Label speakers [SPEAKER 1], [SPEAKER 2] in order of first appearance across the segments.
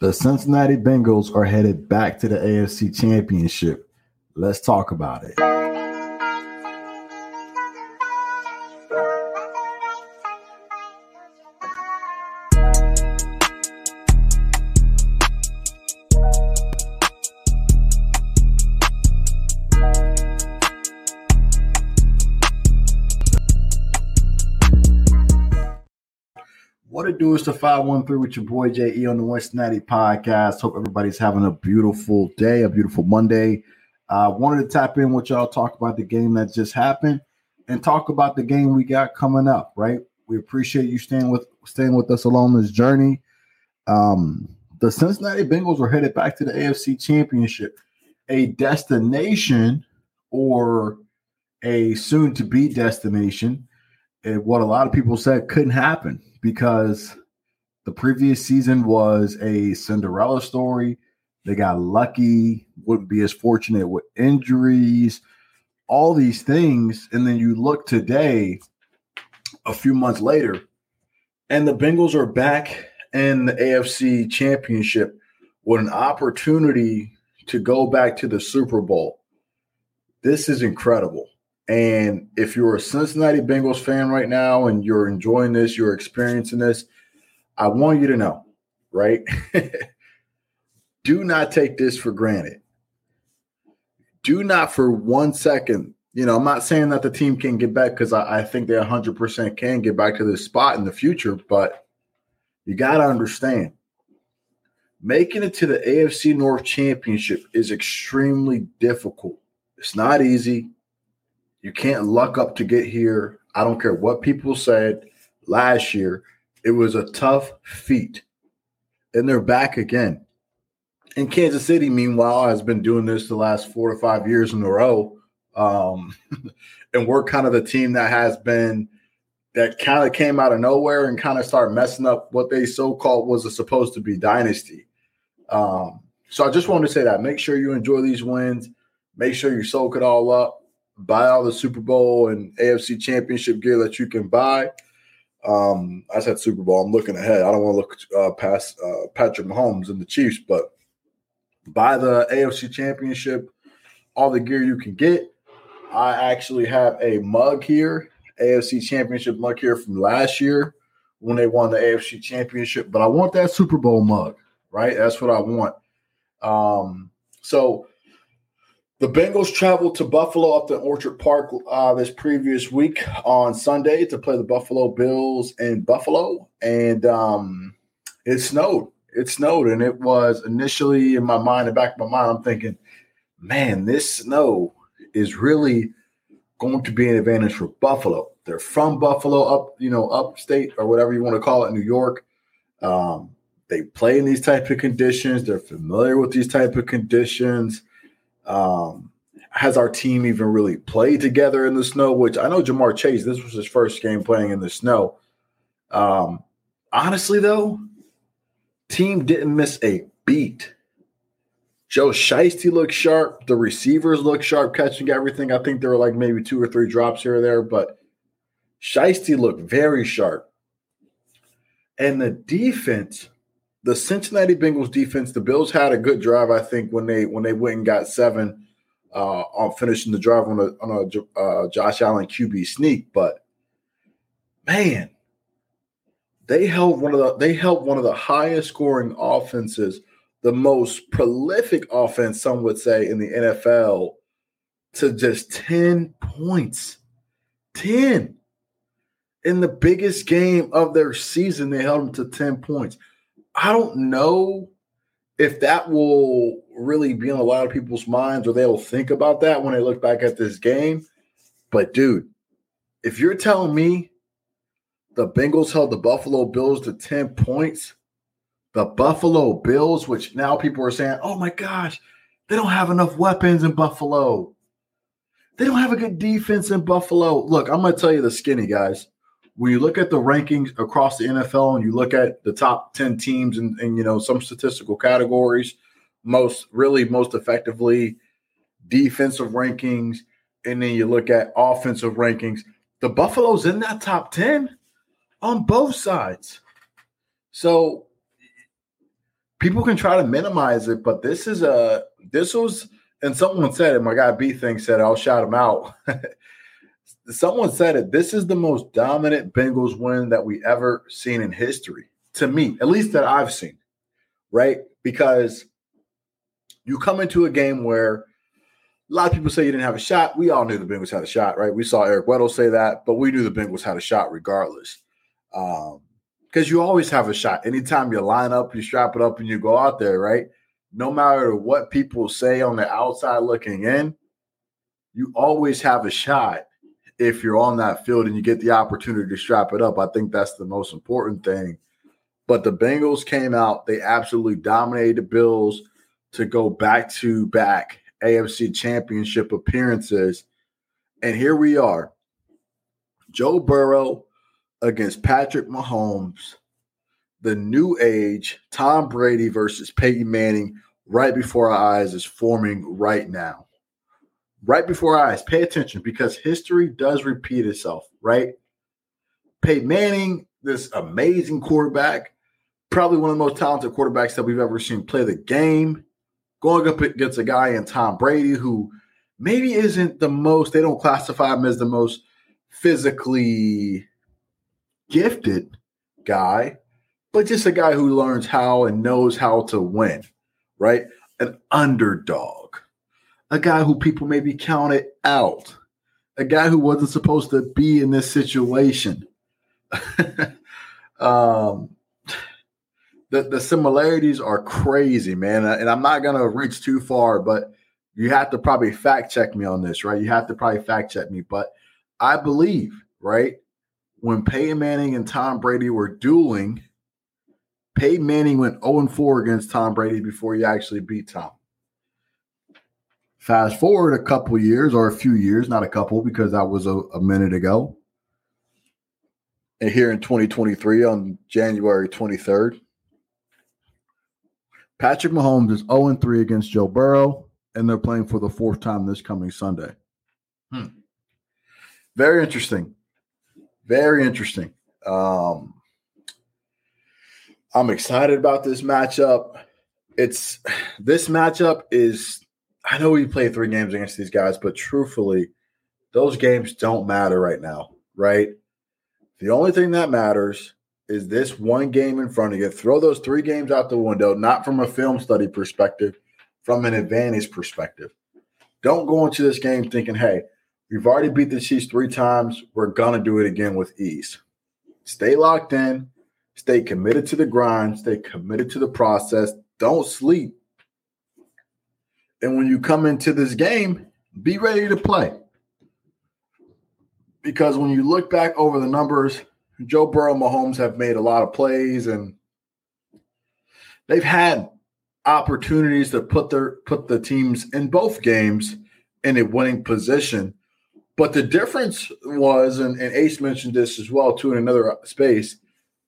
[SPEAKER 1] The Cincinnati Bengals are headed back to the AFC Championship. Let's talk about it. The 513 with your boy JE on the Cincinnati podcast. Hope everybody's having a beautiful day, a beautiful Monday. Uh, wanted to tap in with y'all, talk about the game that just happened, and talk about the game we got coming up. Right, we appreciate you staying with staying with us along this journey. Um, the Wincinnati Bengals are headed back to the AFC Championship, a destination or a soon-to-be destination. And what a lot of people said couldn't happen because the previous season was a Cinderella story. They got lucky, wouldn't be as fortunate with injuries, all these things. And then you look today, a few months later, and the Bengals are back in the AFC championship with an opportunity to go back to the Super Bowl. This is incredible. And if you're a Cincinnati Bengals fan right now and you're enjoying this, you're experiencing this, I want you to know, right? Do not take this for granted. Do not for one second, you know, I'm not saying that the team can get back because I, I think they 100% can get back to this spot in the future, but you got to understand making it to the AFC North Championship is extremely difficult. It's not easy. You can't luck up to get here. I don't care what people said last year. It was a tough feat. And they're back again. And Kansas City, meanwhile, has been doing this the last four to five years in a row. Um, and we're kind of the team that has been that kind of came out of nowhere and kind of started messing up what they so called was a supposed to be dynasty. Um, so I just wanted to say that make sure you enjoy these wins, make sure you soak it all up buy all the Super Bowl and AFC Championship gear that you can buy. Um, I said Super Bowl. I'm looking ahead. I don't want to look uh, past uh, Patrick Mahomes and the Chiefs, but buy the AFC Championship, all the gear you can get. I actually have a mug here, AFC Championship mug here from last year when they won the AFC Championship. But I want that Super Bowl mug, right? That's what I want. Um, so the Bengals traveled to Buffalo up to Orchard Park uh, this previous week on Sunday to play the Buffalo Bills in Buffalo, and um, it snowed. It snowed, and it was initially in my mind, the back of my mind, I'm thinking, man, this snow is really going to be an advantage for Buffalo. They're from Buffalo, up you know, upstate or whatever you want to call it, New York. Um, they play in these type of conditions. They're familiar with these type of conditions um, has our team even really played together in the snow? Which I know Ja'Marr Chase, this was his first game playing in the snow. Um, honestly, though, team didn't miss a beat. Joe Shiesty looked sharp. The receivers looked sharp, catching everything. I think there were like maybe two or three drops here or there, but Shiesty looked very sharp. And the defense the Cincinnati Bengals defense, the Bills had a good drive, I think, when they when they went and got seven uh, on finishing the drive on a on a uh, Josh Allen QB sneak. But man, they held one of the they held one of the highest scoring offenses, the most prolific offense, some would say, in the NFL, to just ten points. Ten in the biggest game of their season, they held them to ten points. I don't know if that will really be in a lot of people's minds or they'll think about that when they look back at this game. But dude, if you're telling me the Bengals held the Buffalo Bills to 10 points, the Buffalo Bills, which now people are saying, oh my gosh, they don't have enough weapons in Buffalo. They don't have a good defense in Buffalo. Look, I'm going to tell you the skinny guys when you look at the rankings across the NFL and you look at the top 10 teams and, you know some statistical categories, most really most effectively defensive rankings, and then you look at offensive rankings, the Buffalo's in that top 10 on both sides. So people can try to minimize it, but this is a this was and someone said it. My guy B thing said I'll shout him out. someone said it. This is the most dominant Bengals win that we ever seen in history. To me, at least that I've seen, right? Because you come into a game where a lot of people say you didn't have a shot. We all knew the Bengals had a shot, right? We saw Eric Weddle say that, but we knew the Bengals had a shot regardless. Um, because you always have a shot. Anytime you line up, you strap it up, and you go out there, right? No matter what people say on the outside looking in, you always have a shot if you're on that field and you get the opportunity to strap it up. I think that's the most important thing. But the Bengals came out, they absolutely dominated the Bills to go back to back AFC championship appearances. And here we are. Joe Burrow against Patrick Mahomes, the new age Tom Brady versus Peyton Manning right before our eyes is forming right now. Right before our eyes. Pay attention because history does repeat itself, right? Peyton Manning, this amazing quarterback, probably one of the most talented quarterbacks that we've ever seen play the game, going up against a guy in Tom Brady who maybe isn't the most, they don't classify him as the most physically gifted guy, but just a guy who learns how and knows how to win, right? An underdog, a guy who people maybe counted out, a guy who wasn't supposed to be in this situation. um, the, the similarities are crazy, man. And I'm not going to reach too far, but you have to probably fact check me on this, right? You have to probably fact check me. But I believe, right, when Peyton Manning and Tom Brady were dueling, Peyton Manning went 0 4 against Tom Brady before he actually beat Tom. Fast forward a couple years or a few years, not a couple, because that was a, a minute ago. And here in 2023, on January 23rd, Patrick Mahomes is 0 3 against Joe Burrow, and they're playing for the fourth time this coming Sunday. Hmm. Very interesting. Very interesting. Um, I'm excited about this matchup. It's this matchup is I know we played three games against these guys, but truthfully, those games don't matter right now, right? The only thing that matters is this one game in front of you. Throw those three games out the window, not from a film study perspective, from an advantage perspective. Don't go into this game thinking, hey, We've already beat the Chiefs three times. We're going to do it again with ease. Stay locked in, stay committed to the grind, stay committed to the process. Don't sleep. And when you come into this game, be ready to play. Because when you look back over the numbers, Joe Burrow and Mahomes have made a lot of plays and they've had opportunities to put their put the teams in both games in a winning position but the difference was, and, and Ace mentioned this as well too in another space.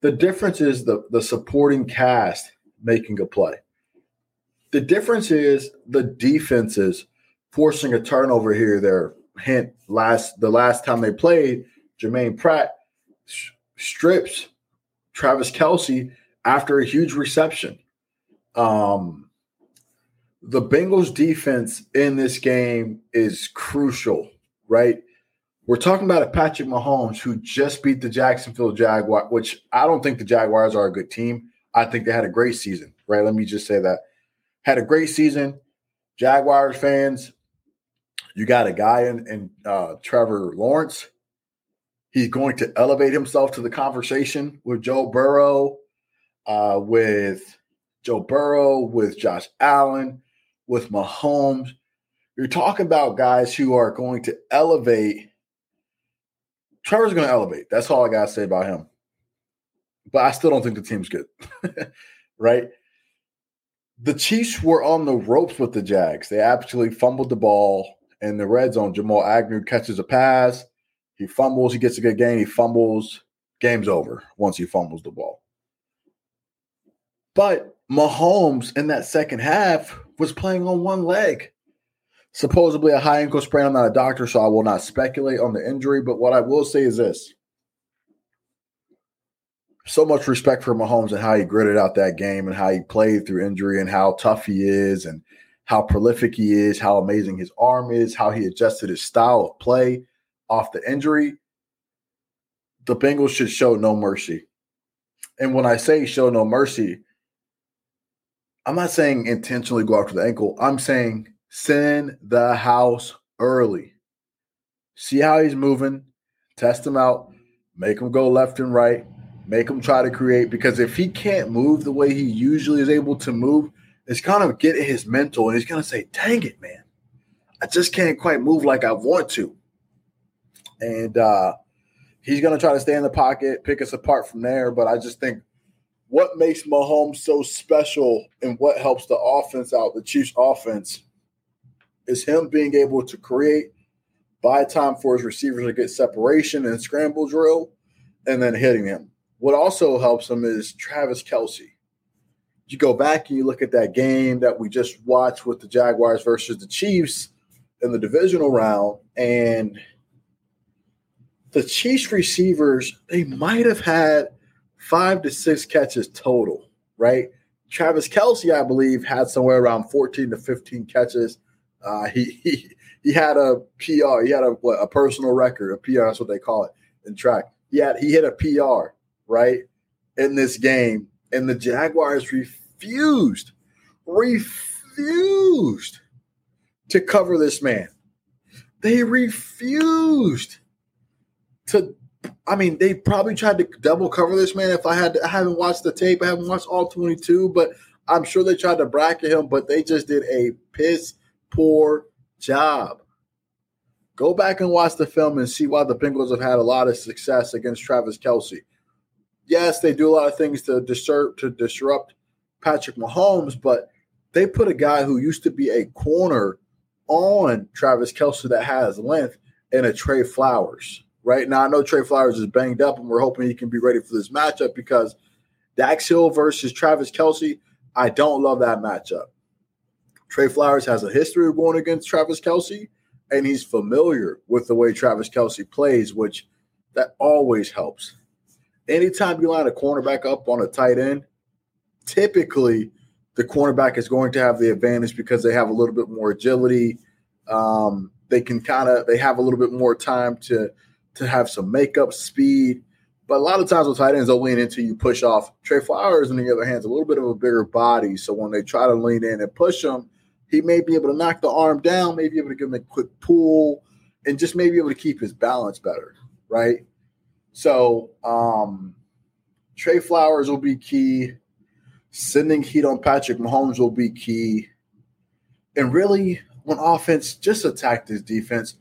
[SPEAKER 1] The difference is the the supporting cast making a play. The difference is the defenses forcing a turnover here. There, hint last the last time they played, Jermaine Pratt strips Travis Kelce after a huge reception. Um, the Bengals defense in this game is crucial right? We're talking about a Patrick Mahomes who just beat the Jacksonville Jaguar, which I don't think the Jaguars are a good team. I think they had a great season, right? Let me just say that. Had a great season. Jaguars fans, you got a guy in, in uh, Trevor Lawrence. He's going to elevate himself to the conversation with Joe Burrow, uh, with Joe Burrow, with Josh Allen, with Mahomes you're talking about guys who are going to elevate. Trevor's going to elevate. That's all I got to say about him. But I still don't think the team's good. right? The Chiefs were on the ropes with the Jags. They absolutely fumbled the ball in the red zone. Jamal Agnew catches a pass. He fumbles. He gets a good game. He fumbles. Game's over once he fumbles the ball. But Mahomes in that second half was playing on one leg supposedly a high ankle sprain. I'm not a doctor, so I will not speculate on the injury. But what I will say is this so much respect for Mahomes and how he gritted out that game and how he played through injury and how tough he is and how prolific he is, how amazing his arm is, how he adjusted his style of play off the injury. The Bengals should show no mercy. And when I say show no mercy, I'm not saying intentionally go after the ankle. I'm saying send the house early. See how he's moving, test him out, make him go left and right, make him try to create. Because if he can't move the way he usually is able to move, it's kind of getting his mental, and he's going to say, "Dang it, man, I just can't quite move like I want to." And uh, he's going to try to stay in the pocket, pick us apart from there. But I just think what makes Mahomes so special and what helps the offense out, the Chiefs' offense, is him being able to create, buy time for his receivers to get separation and scramble drill, and then hitting him. What also helps him is Travis Kelce. you go back and you look at that game that we just watched with the Jaguars versus the Chiefs in the divisional round, and the Chiefs receivers, they might have had five to six catches total, right? Travis Kelce, I believe, had somewhere around 14 to 15 catches. Uh, he, he he had a PR, he had a what, a personal record, a PR, that's what they call it in track. He had he hit a PR, right, in this game and the Jaguars refused, refused to cover this man. They refused to. I mean, they probably tried to double cover this man. If I had, to, I haven't watched the tape, I haven't watched all 22, but I'm sure they tried to bracket him, but they just did a piss poor job. Go back and watch the film and see why the Bengals have had a lot of success against Travis Kelce yes, they do a lot of things to to disrupt Patrick Mahomes, but they put a guy who used to be a corner on Travis Kelce that has length and a Tre Flowers. Right now, I know Tre Flowers is banged up, and we're hoping he can be ready for this matchup because Dax Hill versus Travis Kelce. I don't love that matchup. Tre Flowers has a history of going against Travis Kelce, and he's familiar with the way Travis Kelce plays, which that always helps anytime you line a cornerback up on a tight end, typically the cornerback is going to have the advantage because they have a little bit more agility. Um, they can kind of they have a little bit more time to to have some makeup speed. But a lot of times with tight ends, they'll lean into you push off. Tre Flowers, on the other hand, is a little bit of a bigger body. So when they try to lean in and push him, he may be able to knock the arm down, maybe able to give him a quick pull, and just maybe able to keep his balance better, right? So um, Tre Flowers will be key. Sending heat on Patrick Mahomes will be key. And really, when offense, just attack this defense.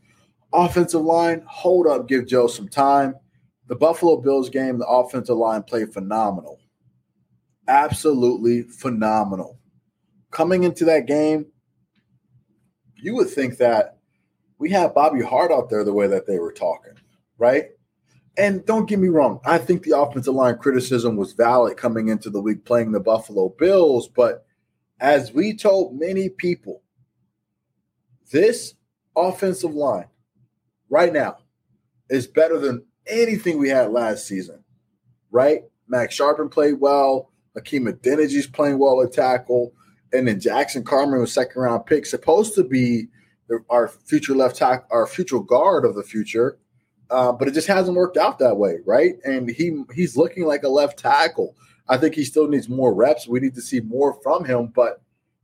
[SPEAKER 1] Offensive line, hold up, give Joe some time. The Buffalo Bills game, the offensive line played phenomenal. Absolutely phenomenal. Coming into that game, you would think that we have Bobby Hart out there the way that they were talking, right? And don't get me wrong, I think the offensive line criticism was valid coming into the week playing the Buffalo Bills. But as we told many people, this offensive line right now is better than anything we had last season, right? Max Scharping played well. Hakeem Adeniji playing well at tackle. And then Jackson Carman was second round pick, supposed to be our future left tackle, our future guard of the future. Uh, but it just hasn't worked out that way, right? And he he's looking like a left tackle. I think he still needs more reps. We need to see more from him. But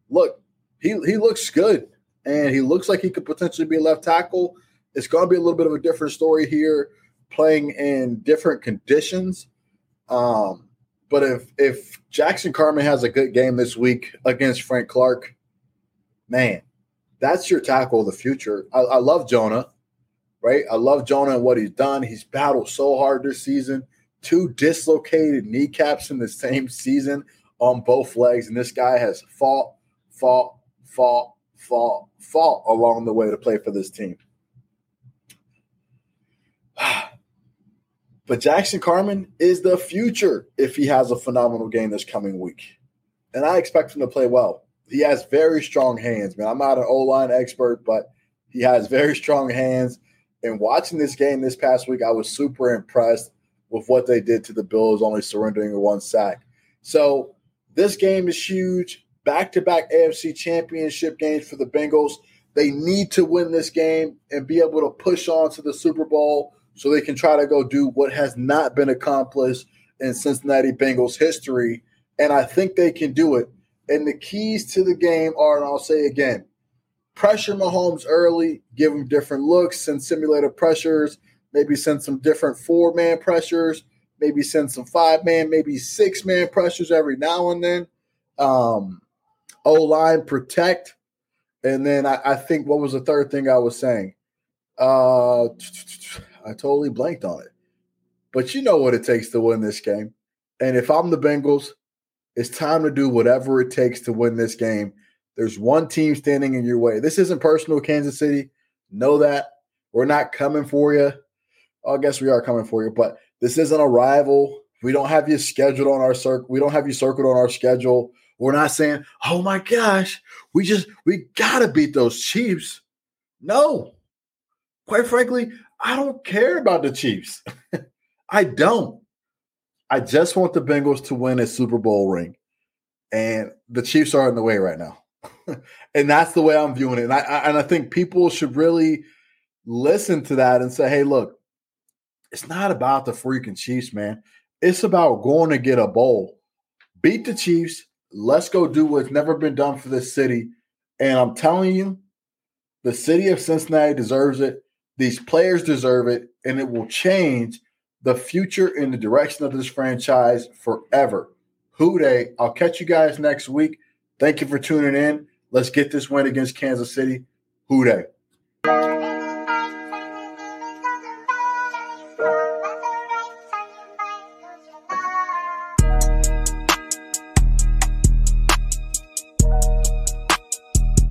[SPEAKER 1] look, he he looks good, and he looks like he could potentially be a left tackle. It's going to be a little bit of a different story here, playing in different conditions. Um, but if if Jackson Carman has a good game this week against Frank Clark, man, that's your tackle of the future. I, I love Jonah right? I love Jonah and what he's done. He's battled so hard this season. Two dislocated kneecaps in the same season on both legs. And this guy has fought, fought, fought, fought, fought along the way to play for this team. But Jackson Carman is the future if he has a phenomenal game this coming week. And I expect him to play well. He has very strong hands, man. I'm not an O line expert, but he has very strong hands. And watching this game this past week, I was super impressed with what they did to the Bills, only surrendering one sack. So this game is huge. Back to back AFC championship games for the Bengals. They need to win this game and be able to push on to the Super Bowl so they can try to go do what has not been accomplished in Cincinnati Bengals history. And I think they can do it. And the keys to the game are, and I'll say again, pressure Mahomes early, give him different looks, send simulated pressures, maybe send some different four man pressures, maybe send some five man, maybe six man pressures every now and then. Um, o line protect. And then I, I, think what was the third thing I was saying? Uh, I totally blanked on it. But you know what it takes to win this game. And if I'm the Bengals, it's time to do whatever it takes to win this game. There's one team standing in your way. This isn't personal, Kansas City. Know that. We're not coming for you. I guess we are coming for you, but this isn't a rival. We don't have you scheduled on our circle. We don't have you circled on our schedule. We're not saying, "Oh my gosh, we just we gotta beat those Chiefs." No, quite frankly, I don't care about the Chiefs. I don't. I just want the Bengals to win a Super Bowl ring, and the Chiefs are in the way right now, and that's the way I'm viewing it. And I, I and I think people should really listen to that and say, "Hey, look, it's not about the freaking Chiefs, man. It's about going to get a bowl, beat the Chiefs. Let's go do what's never been done for this city. And I'm telling you, the city of Cincinnati deserves it. These players deserve it, and it will change the future in the direction of this franchise forever. Who Dey? I'll catch you guys next week. Thank you for tuning in. Let's get this win against Kansas City. Who Dey?